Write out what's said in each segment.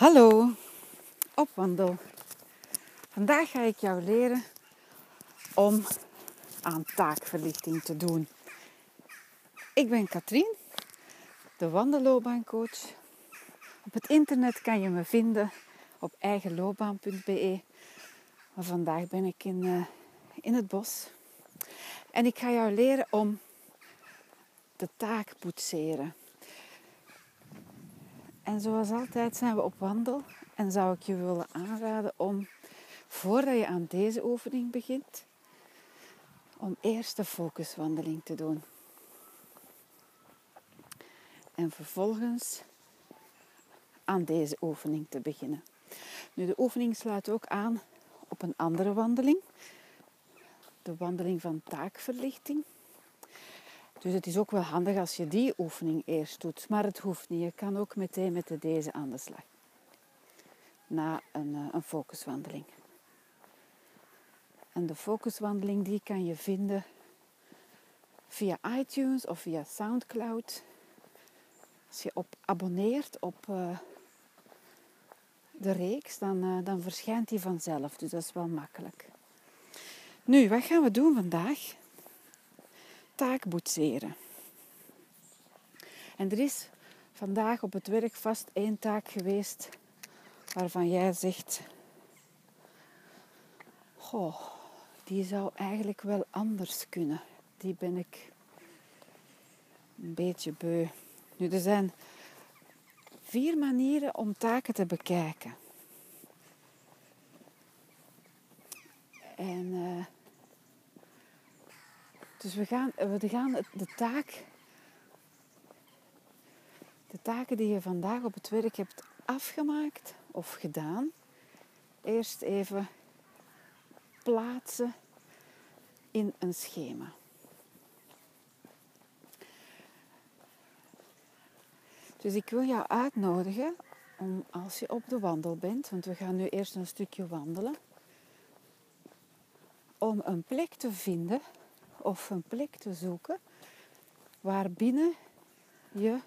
Hallo, op wandel. Vandaag ga ik jou leren om aan taakverlichting te doen. Ik ben Katrien, de wandelloopbaancoach. Op het internet kan je me vinden op eigenloopbaan.be. Maar vandaag ben ik in, uh, in het bos. En ik ga jou leren om de taak poetseren. En zoals altijd zijn we op wandel en zou ik je willen aanraden om, voordat je aan deze oefening begint, om eerst de focuswandeling te doen. En vervolgens aan deze oefening te beginnen. Nu, de oefening sluit ook aan op een andere wandeling. De wandeling van taakverlichting. Dus het is ook wel handig als je die oefening eerst doet. Maar het hoeft niet. Je kan ook meteen met de deze aan de slag. Na een, eh, een focuswandeling. En de focuswandeling die kan je vinden via iTunes of via Soundcloud. Als je op abonneert op uh, de reeks, dan, uh, dan verschijnt die vanzelf. Dus dat is wel makkelijk. Nu, wat gaan we doen vandaag? Taak boetseren. En er is vandaag op het werk vast één taak geweest waarvan jij zegt: Goh, die zou eigenlijk wel anders kunnen. Die ben ik een beetje beu. Nu, er zijn vier manieren om taken te bekijken. En uh, dus we gaan, we gaan de taak, de taken die je vandaag op het werk hebt afgemaakt of gedaan, eerst even plaatsen in een schema. Dus ik wil jou uitnodigen om als je op de wandel bent, want we gaan nu eerst een stukje wandelen, om een plek te vinden of een plek te zoeken waarbinnen je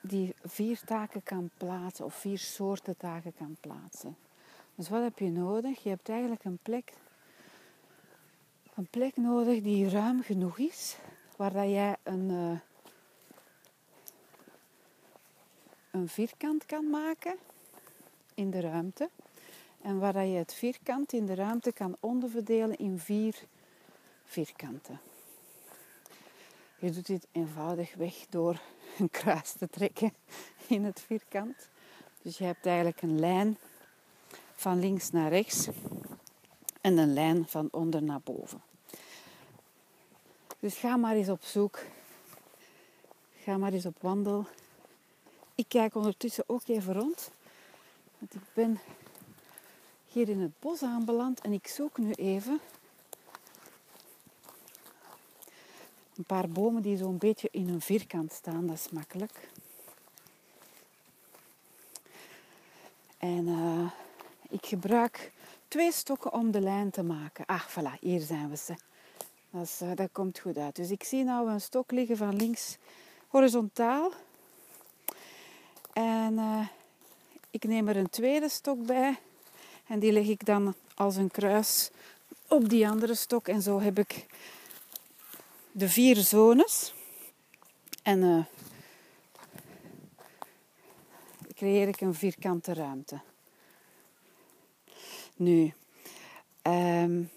die vier taken kan plaatsen of vier soorten taken kan plaatsen. Dus wat heb je nodig? Je hebt eigenlijk een plek, een plek nodig die ruim genoeg is, waar dat jij een, uh, een vierkant kan maken in de ruimte. En waar dat je het vierkant in de ruimte kan onderverdelen in vier Je doet dit eenvoudig weg door een kruis te trekken in het vierkant. Dus je hebt eigenlijk een lijn van links naar rechts en een lijn van onder naar boven. Dus ga maar eens op zoek. Ga maar eens op wandel. Ik kijk ondertussen ook even rond. Want ik ben hier in het bos aanbeland en ik zoek nu even Een paar bomen die zo'n beetje in een vierkant staan, dat is makkelijk. En uh, ik gebruik twee stokken om de lijn te maken. Ah, voilà, hier zijn we ze. Dat, dat komt goed uit. Dus ik zie nou een stok liggen van links horizontaal. En uh, ik neem er een tweede stok bij. En die leg ik dan als een kruis op die andere stok. En zo heb ik de vier zones. En uh, creëer ik een vierkante ruimte. Nu, um,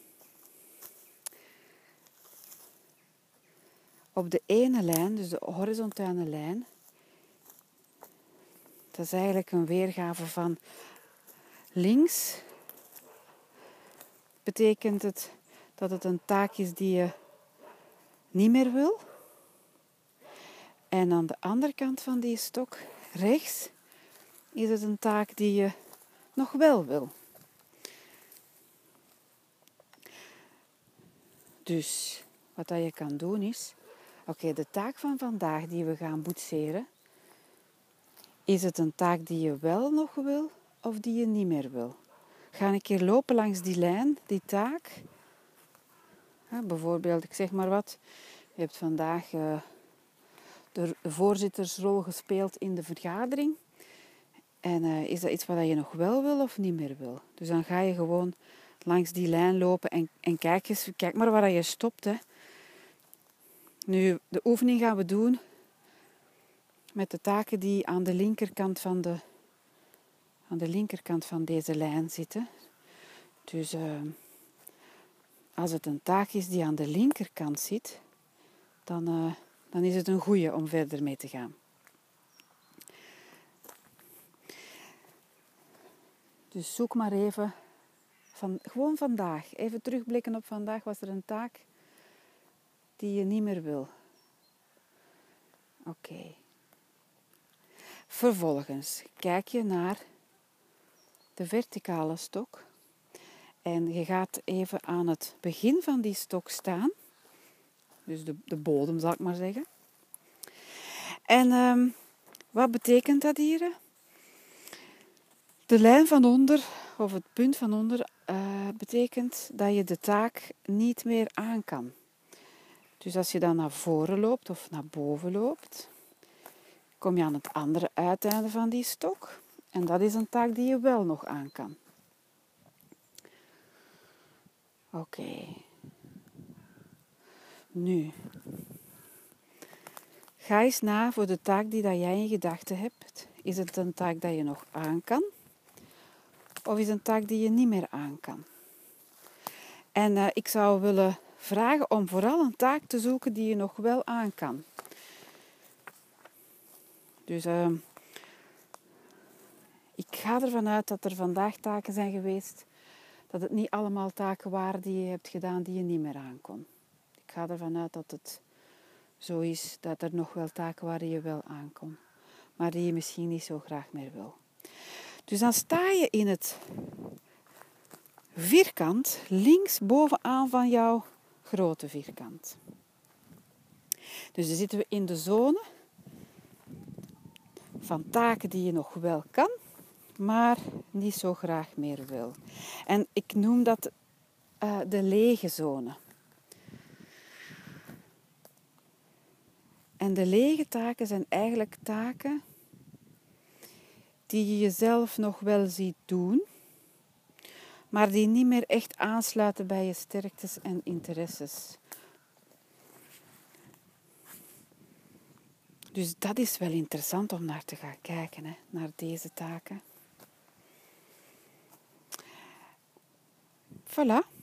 op de ene lijn, dus de horizontale lijn, dat is eigenlijk een weergave van links. Betekent het dat het een taak is die je niet meer wil. En aan de andere kant van die stok, rechts, is het een taak die je nog wel wil. Dus wat dat je kan doen is, oké, de taak van vandaag die we gaan boetseren, is het een taak die je wel nog wil of die je niet meer wil? Ga een keer lopen langs die lijn, die taak, bijvoorbeeld, ik zeg maar wat, je hebt vandaag uh, de voorzittersrol gespeeld in de vergadering. En eh, is dat iets wat je nog wel wil of niet meer wil? Dus dan ga je gewoon langs die lijn lopen en, en kijk, eens, kijk maar waar je stopt. Hè. Nu, de oefening gaan we doen met de taken die aan de linkerkant van, de, aan de linkerkant van deze lijn zitten. Dus uh, als het een taak is die aan de linkerkant zit, dan, uh, dan is het een goede om verder mee te gaan. Dus zoek maar even, van, gewoon vandaag, even terugblikken op vandaag, was er een taak die je niet meer wil. Oké. Vervolgens kijk je naar de verticale stok en je gaat even aan het begin van die stok staan. Dus de, de bodem, zal ik maar zeggen. En um, wat betekent dat hier? De lijn van onder, of het punt van onder, uh, betekent dat je de taak niet meer aan kan. Dus als je dan naar voren loopt of naar boven loopt, kom je aan het andere uiteinde van die stok. En dat is een taak die je wel nog aan kan. Oké. Nu. Ga eens na voor de taak die dat jij in gedachten hebt. Is het een taak dat je nog aan kan? Of is het een taak die je niet meer aan kan? En uh, ik zou willen vragen om vooral een taak te zoeken die je nog wel aan kan. Dus uh, ik ga ervan uit dat er vandaag taken zijn geweest, dat het niet allemaal taken waren die je hebt gedaan die je niet meer aankon. Ik ga ervan uit dat het zo is dat er nog wel taken waren die je wel aankon, maar die je misschien niet zo graag meer wil. Dus dan sta je in het vierkant links bovenaan van jouw grote vierkant. Dus dan zitten we in de zone van taken die je nog wel kan, maar niet zo graag meer wil. En ik noem dat uh, de lege zone. En de lege taken zijn eigenlijk taken die je jezelf nog wel ziet doen, maar die niet meer echt aansluiten bij je sterktes en interesses. Dus dat is wel interessant om naar te gaan kijken, hè, naar deze taken. Voilà.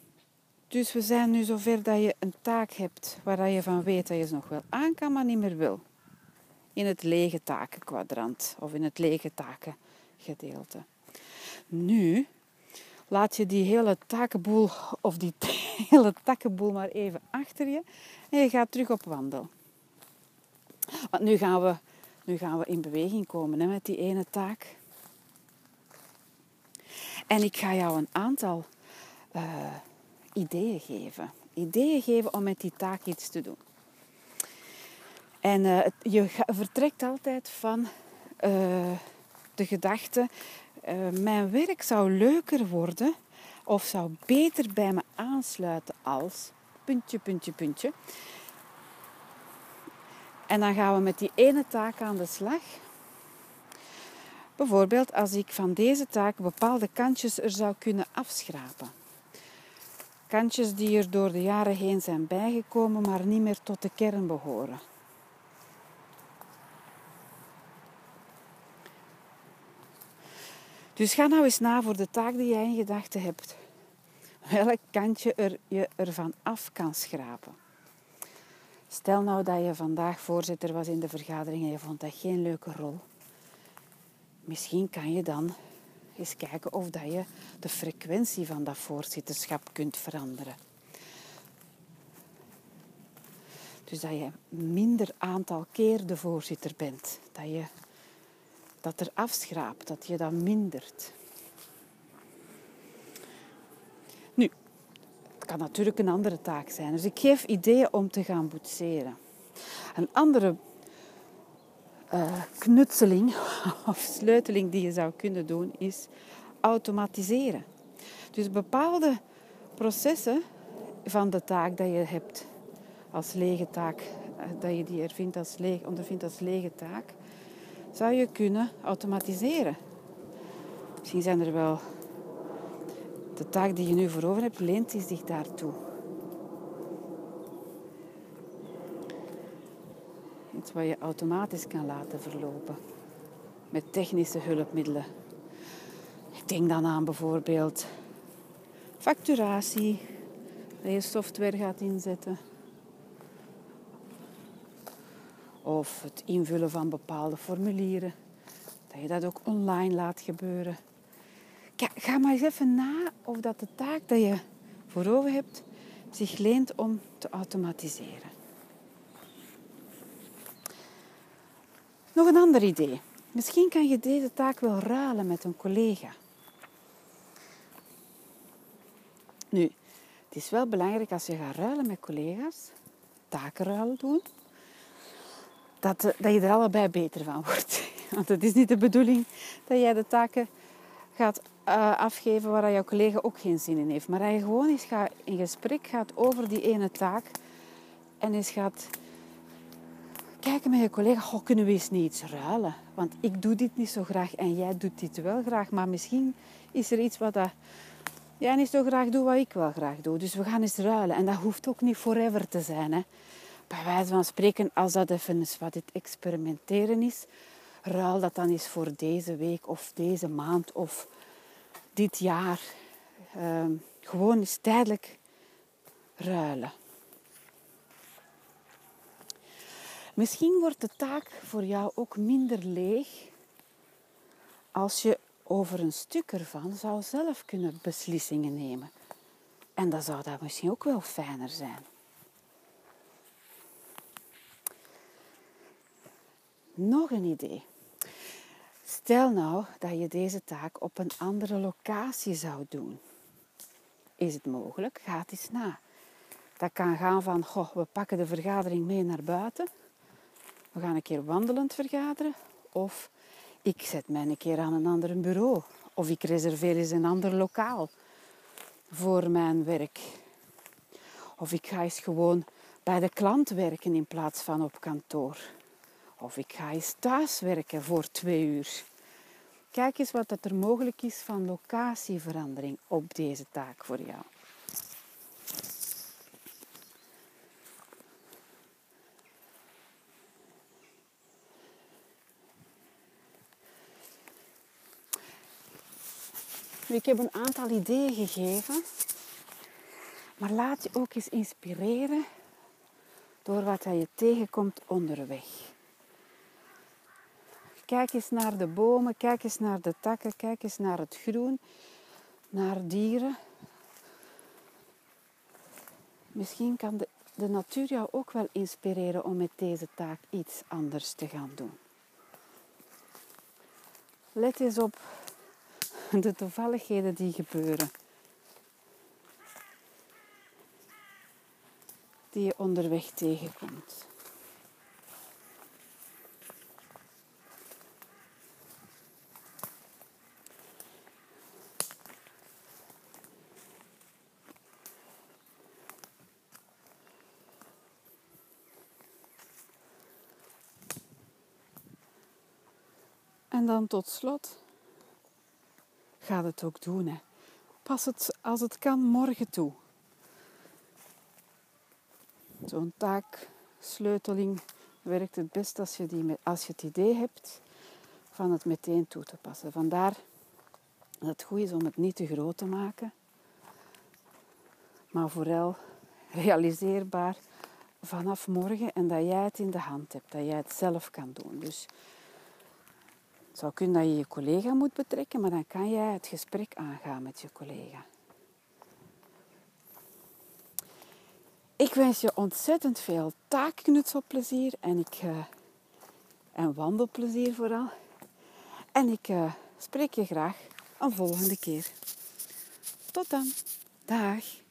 Dus we zijn nu zover dat je een taak hebt waar je van weet dat je ze nog wel aan kan, maar niet meer wil. In het lege takenkwadrant of in het lege takengedeelte. Nu laat je die hele takenboel of die hele takkenboel maar even achter je en je gaat terug op wandel. Want nu gaan we, nu gaan we in beweging komen hè, met die ene taak. En ik ga jou een aantal uh, ideeën geven. Ideeën geven om met die taak iets te doen. En het, je vertrekt altijd van uh, de gedachte: mijn werk zou leuker worden of zou beter bij me aansluiten als puntje, puntje, puntje. En dan gaan we met die ene taak aan de slag. Bijvoorbeeld als ik van deze taak bepaalde kantjes er zou kunnen afschrapen. Kantjes die er door de jaren heen zijn bijgekomen, maar niet meer tot de kern behoren. Dus ga nou eens na voor de taak die jij in gedachten hebt. Welk kantje er, je ervan af kan schrapen. Stel nou dat je vandaag voorzitter was in de vergadering en je vond dat geen leuke rol. Misschien kan je dan eens kijken of dat je de frequentie van dat voorzitterschap kunt veranderen. Dus dat je minder aantal keer de voorzitter bent. Dat je dat er afschraapt, dat je dat mindert. Nu, het kan natuurlijk een andere taak zijn. Dus ik geef ideeën om te gaan boetseren. Een andere uh, knutseling of sleuteling die je zou kunnen doen is automatiseren. Dus bepaalde processen van de taak dat je hebt als lege taak, eh, dat je die ervindt als leeg, ondervindt als lege taak, zou je kunnen automatiseren. Misschien zijn er wel... De taak die je nu voor over hebt, leent zich daartoe. Wat je automatisch kan laten verlopen. Met technische hulpmiddelen. Ik denk dan aan bijvoorbeeld facturatie, dat je software gaat inzetten. Of het invullen van bepaalde formulieren. Dat je dat ook online laat gebeuren. Ga maar eens even na of dat de taak die je voor ogen hebt zich leent om te automatiseren. Nog een ander idee. Misschien kan je deze taak wel ruilen met een collega. Nu, het is wel belangrijk als je gaat ruilen met collega's, takenruil doen, dat, eh, dat je er allebei beter van wordt. Want het is niet de bedoeling dat jij de taken gaat uh, afgeven waar jouw collega ook geen zin in heeft. Maar dat je gewoon eens gaat, in gesprek gaat over die ene taak en eens gaat kijken met je collega, goh, kunnen we eens niet iets ruilen? Want ik doe dit niet zo graag en jij doet dit wel graag, maar misschien is er iets wat dat jij niet zo graag doet wat ik wel graag doe. Dus we gaan eens ruilen. En dat hoeft ook niet forever te zijn. Hè. Bij wijze van spreken, als dat even eens wat het experimenteren is, ruil dat dan eens voor deze week of deze maand of dit jaar. Uh, gewoon eens tijdelijk ruilen. Misschien wordt de taak voor jou ook minder leeg als je over een stuk ervan zou zelf kunnen beslissingen nemen. En dan zou dat misschien ook wel fijner zijn. Nog een idee. Stel nou dat je deze taak op een andere locatie zou doen. Is het mogelijk? Ga het eens na. Dat kan gaan van, goh, we pakken de vergadering mee naar buiten. We gaan een keer wandelend vergaderen. Of ik zet mij een keer aan een ander bureau. Of ik reserveer eens een ander lokaal voor mijn werk. Of ik ga eens gewoon bij de klant werken in plaats van op kantoor. Of ik ga eens thuis werken voor twee uur. Kijk eens wat er mogelijk is van locatieverandering op deze taak voor jou. Ik heb een aantal ideeën gegeven. Maar laat je ook eens inspireren door wat je tegenkomt onderweg. Kijk eens naar de bomen, kijk eens naar de takken, kijk eens naar het groen, naar dieren. Misschien kan de, de natuur jou ook wel inspireren om met deze taak iets anders te gaan doen. Let eens op de toevalligheden die gebeuren. Die je onderweg tegenkomt. En dan tot slot ga het ook doen. Hè. Pas het als het kan morgen toe. Zo'n taaksleuteling werkt het best als je, die, als je het idee hebt van het meteen toe te passen. Vandaar dat het goed is om het niet te groot te maken, maar vooral realiseerbaar vanaf morgen en dat jij het in de hand hebt, dat jij het zelf kan doen. Dus het zou kunnen dat je je collega moet betrekken, maar dan kan jij het gesprek aangaan met je collega. Ik wens je ontzettend veel taakknutselplezier en, ik, uh, en wandelplezier vooral. En ik uh, spreek je graag een volgende keer. Tot dan. Dag.